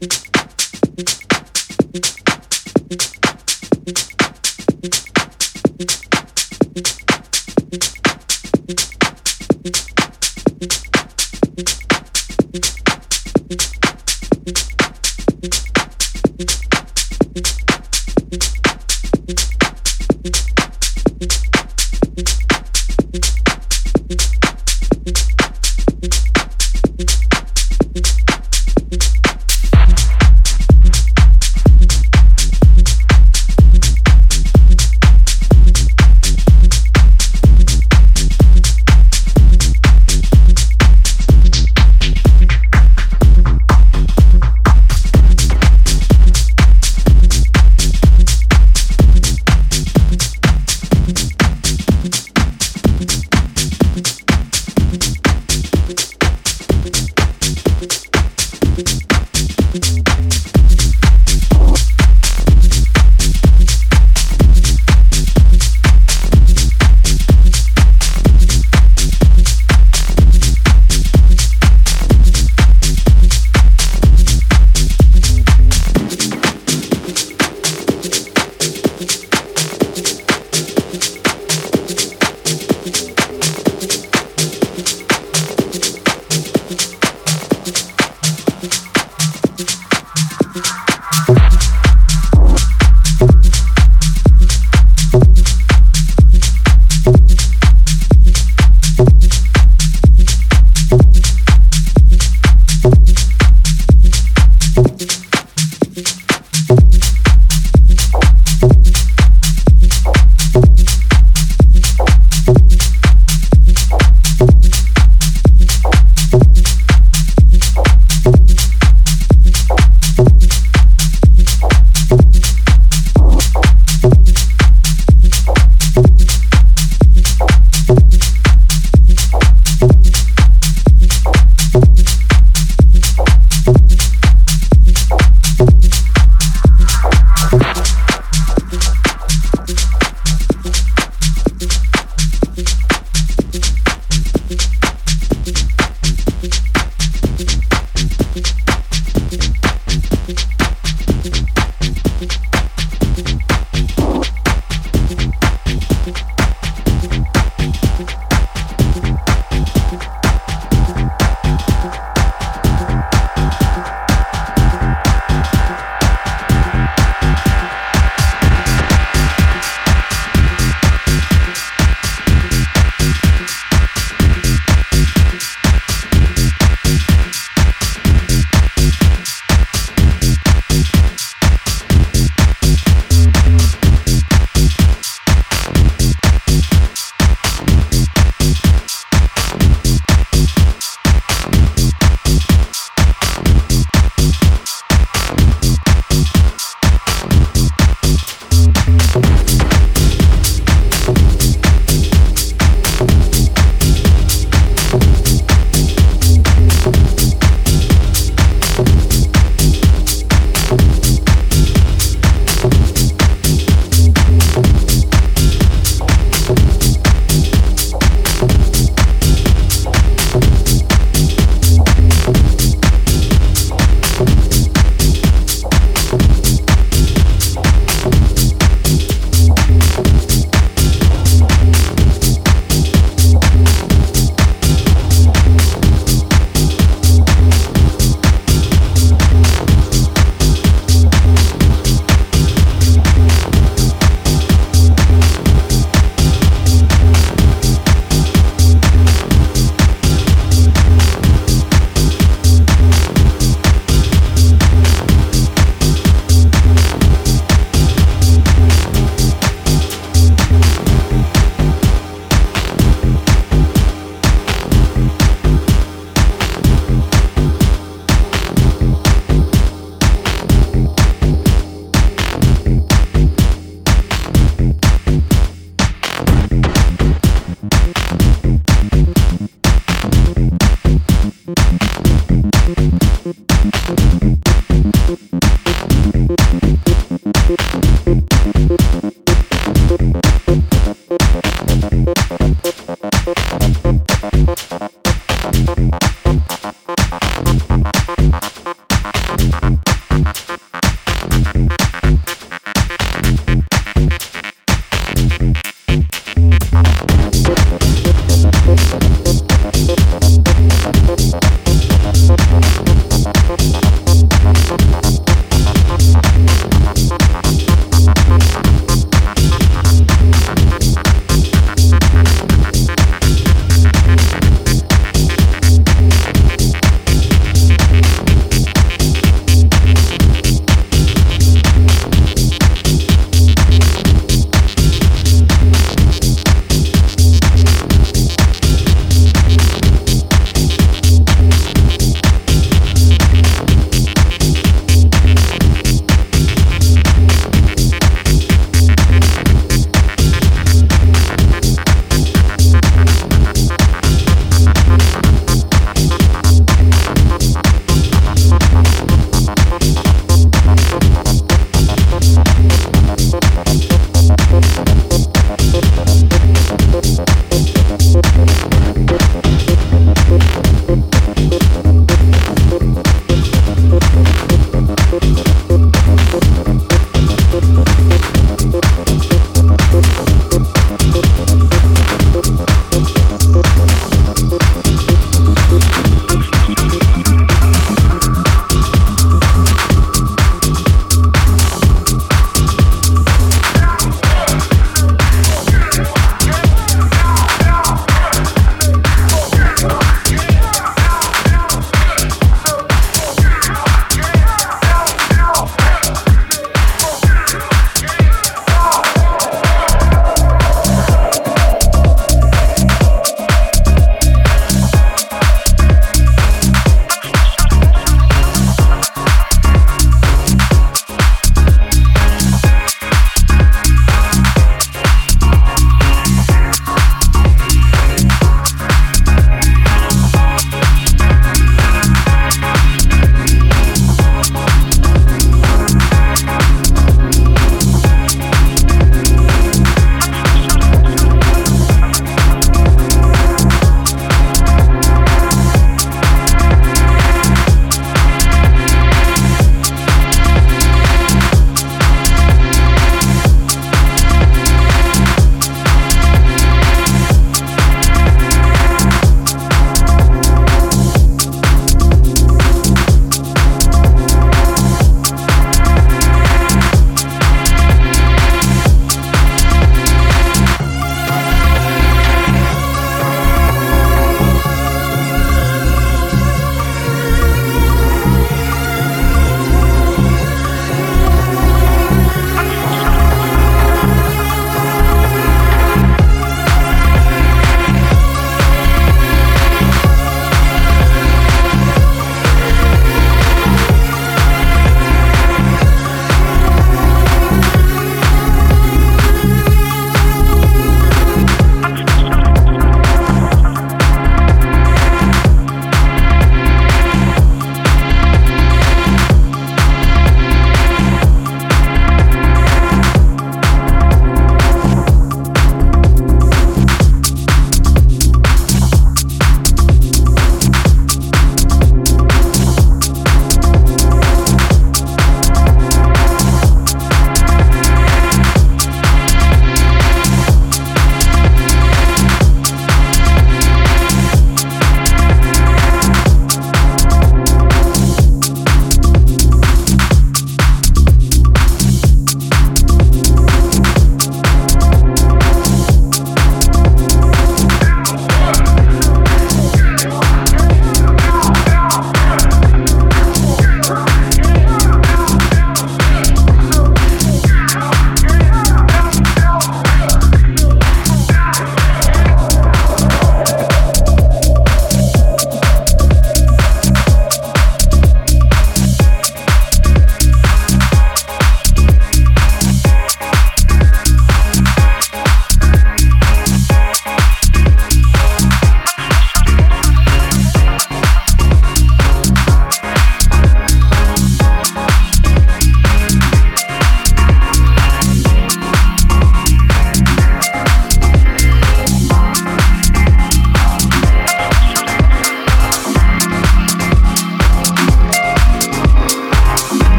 thank you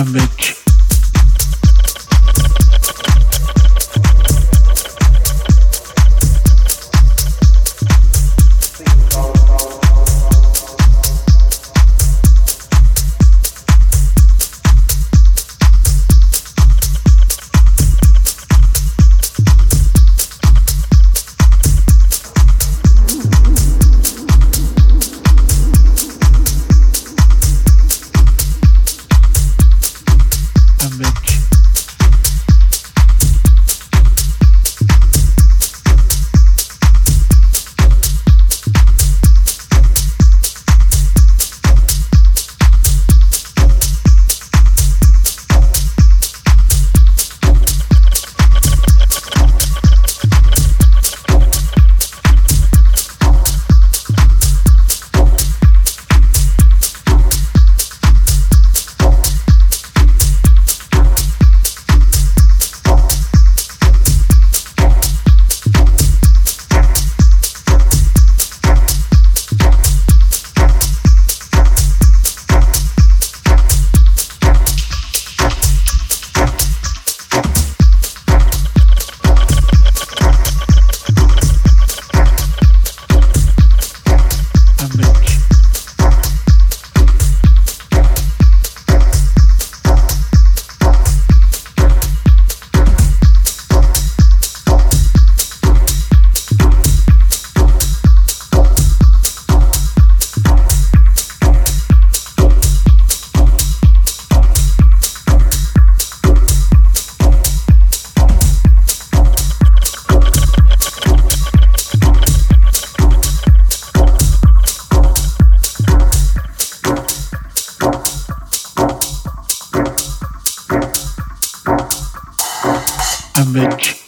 avec image.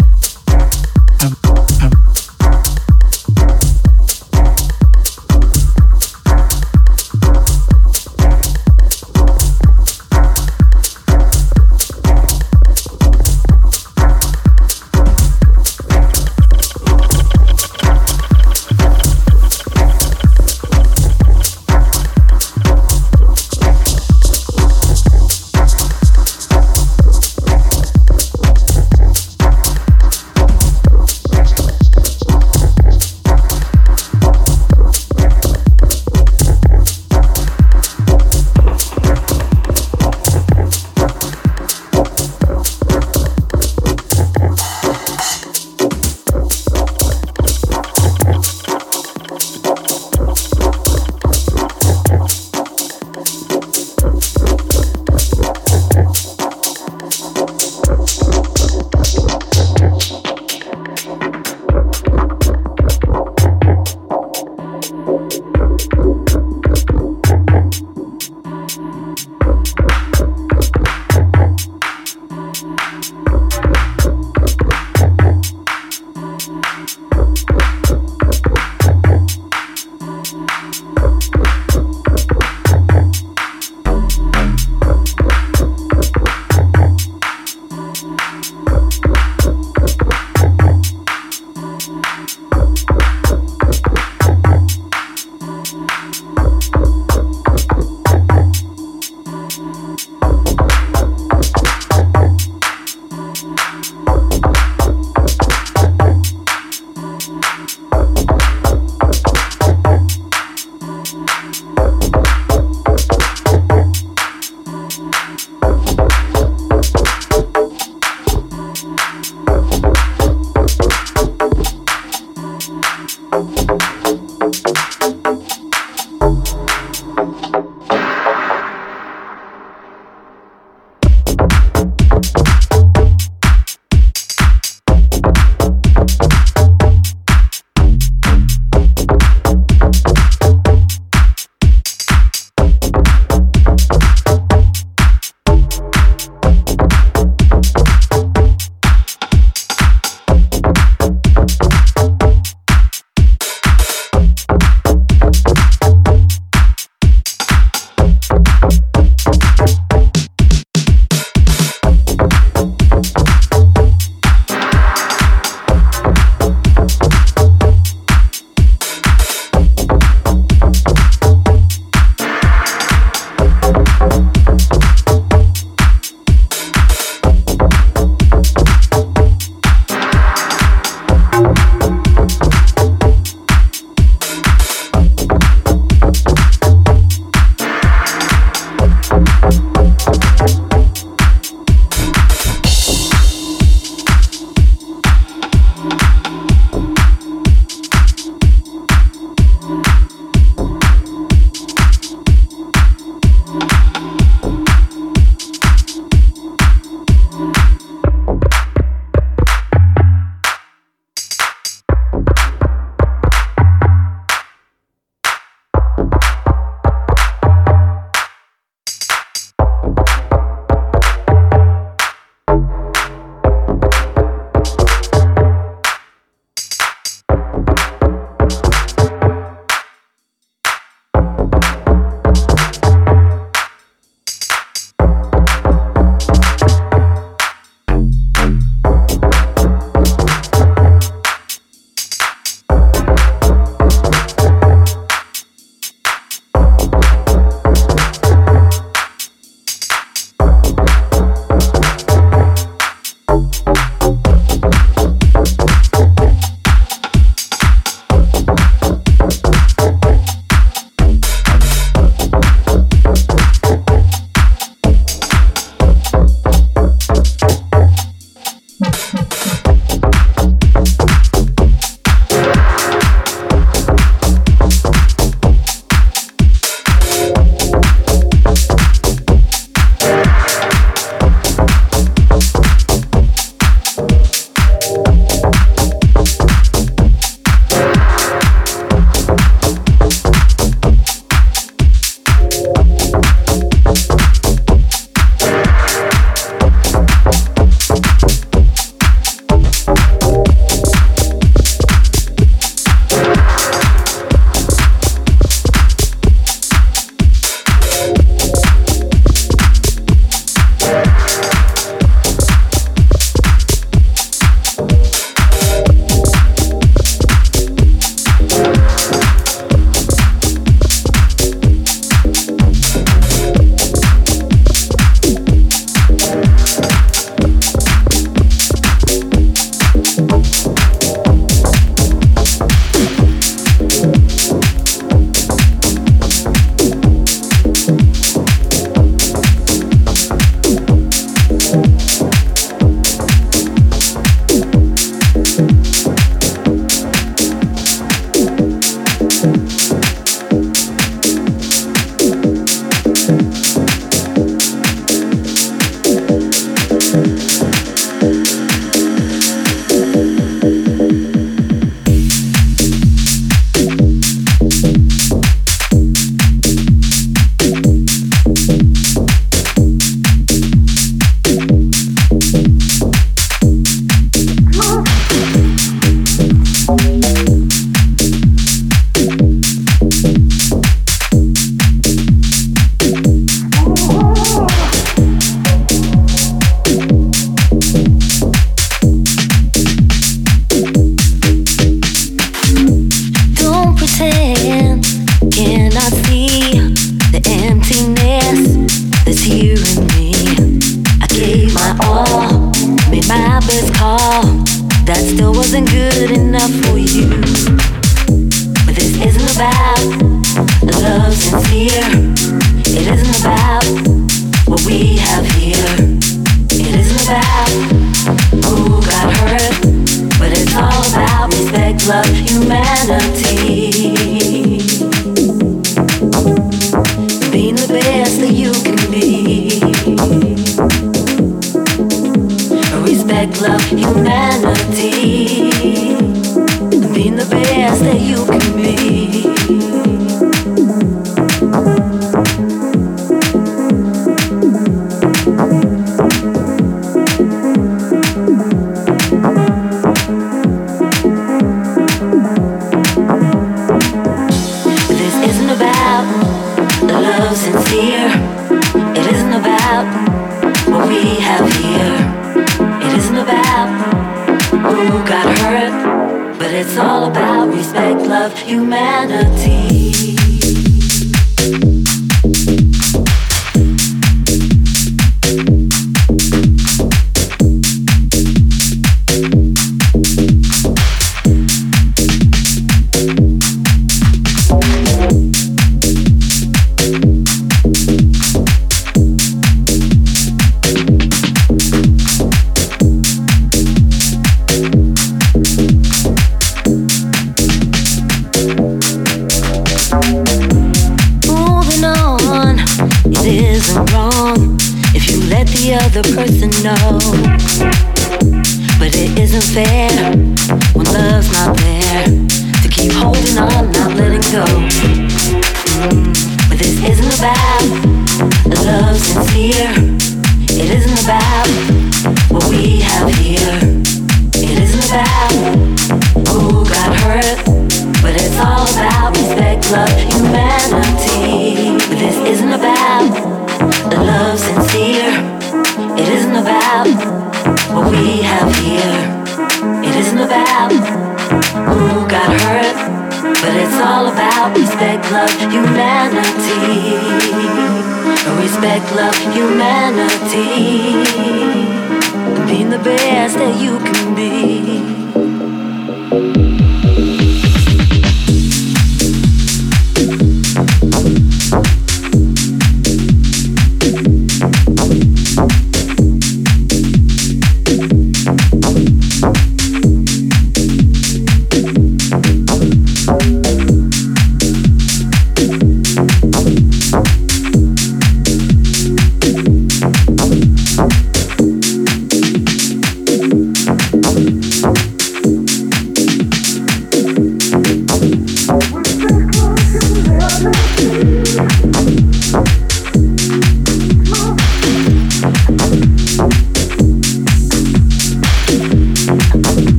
Love, humanity.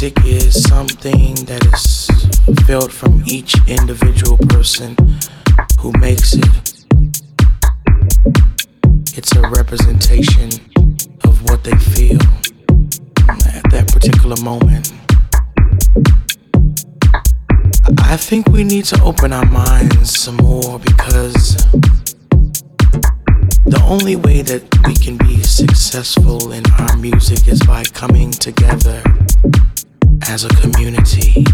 Music is something that is felt from each individual person who makes it. It's a representation of what they feel at that particular moment. I think we need to open our minds some more because the only way that we can be successful in our music is by coming together as a community.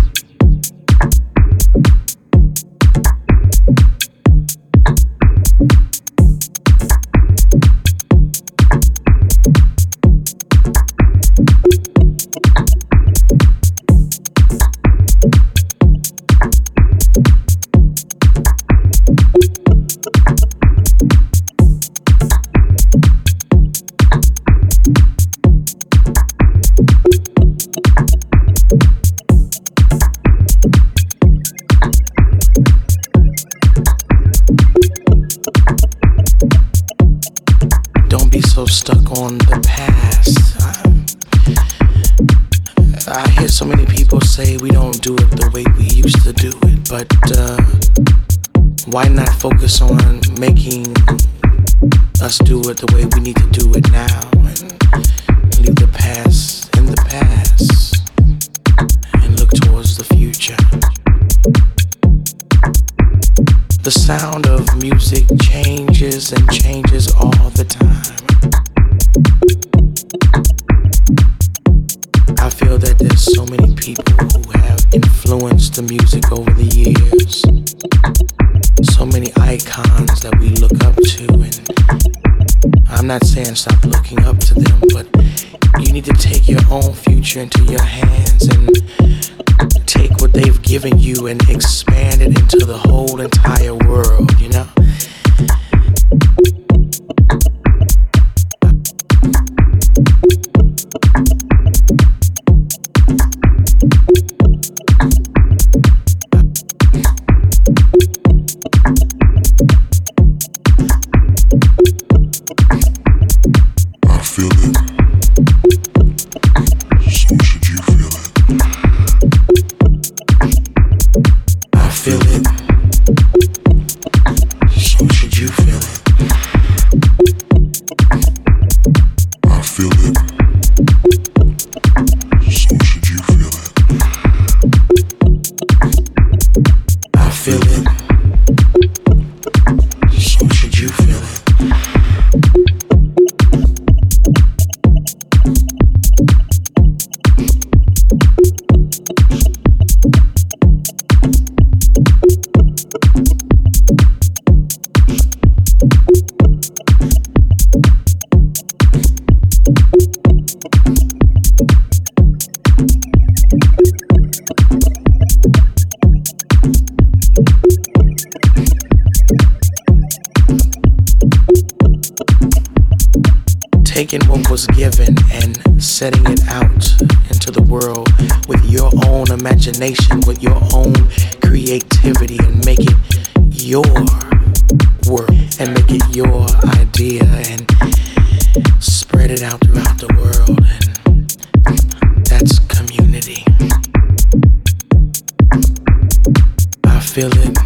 Say we don't do it the way we used to do it, but uh, why not focus on making us do it the way we need to do it now and leave the past in the past and look towards the future? The sound of music changes and changes all the time. So many people who have influenced the music over the years. So many icons that we look up to, and I'm not saying stop looking up to them, but you need to take your own future into your hands and take what they've given you and expand it into the whole entire world, you know? Imagination, with your own creativity, and make it your work and make it your idea and spread it out throughout the world. And that's community. I feel it.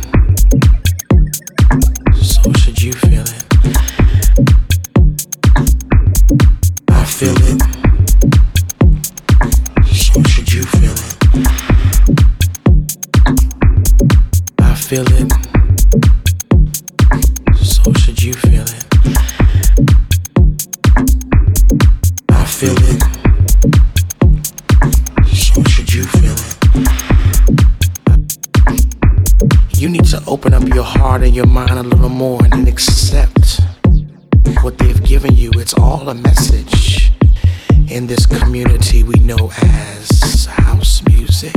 this community we know as house music.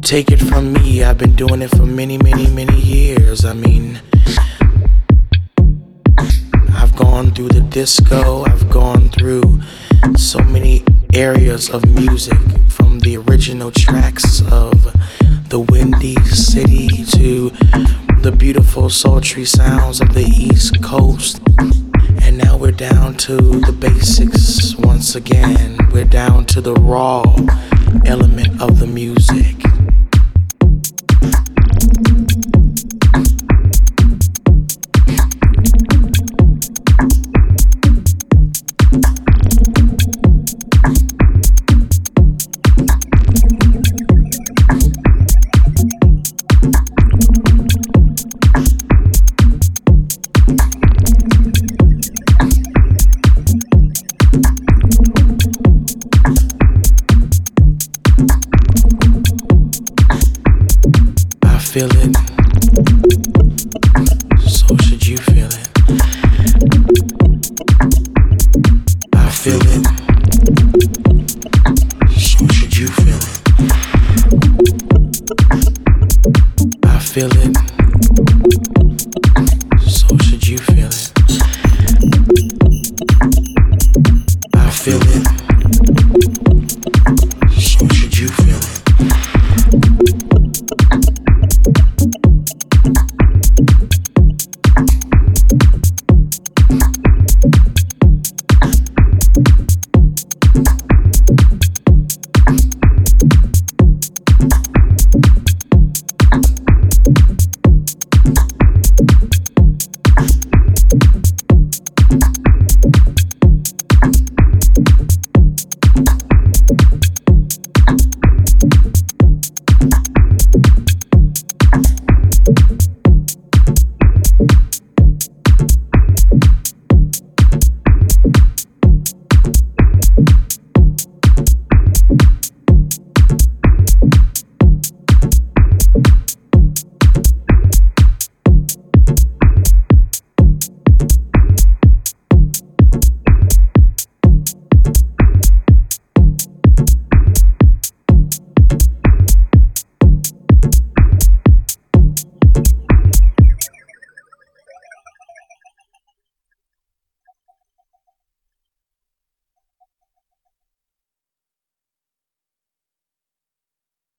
Take it from me, I've been doing it for many, many, many years. I mean, I've gone through the disco, I've gone through so many areas of music from the original tracks of the Windy City to the beautiful, sultry sounds of the East Coast now we're down to the basics once again. We're down to the raw element of the music.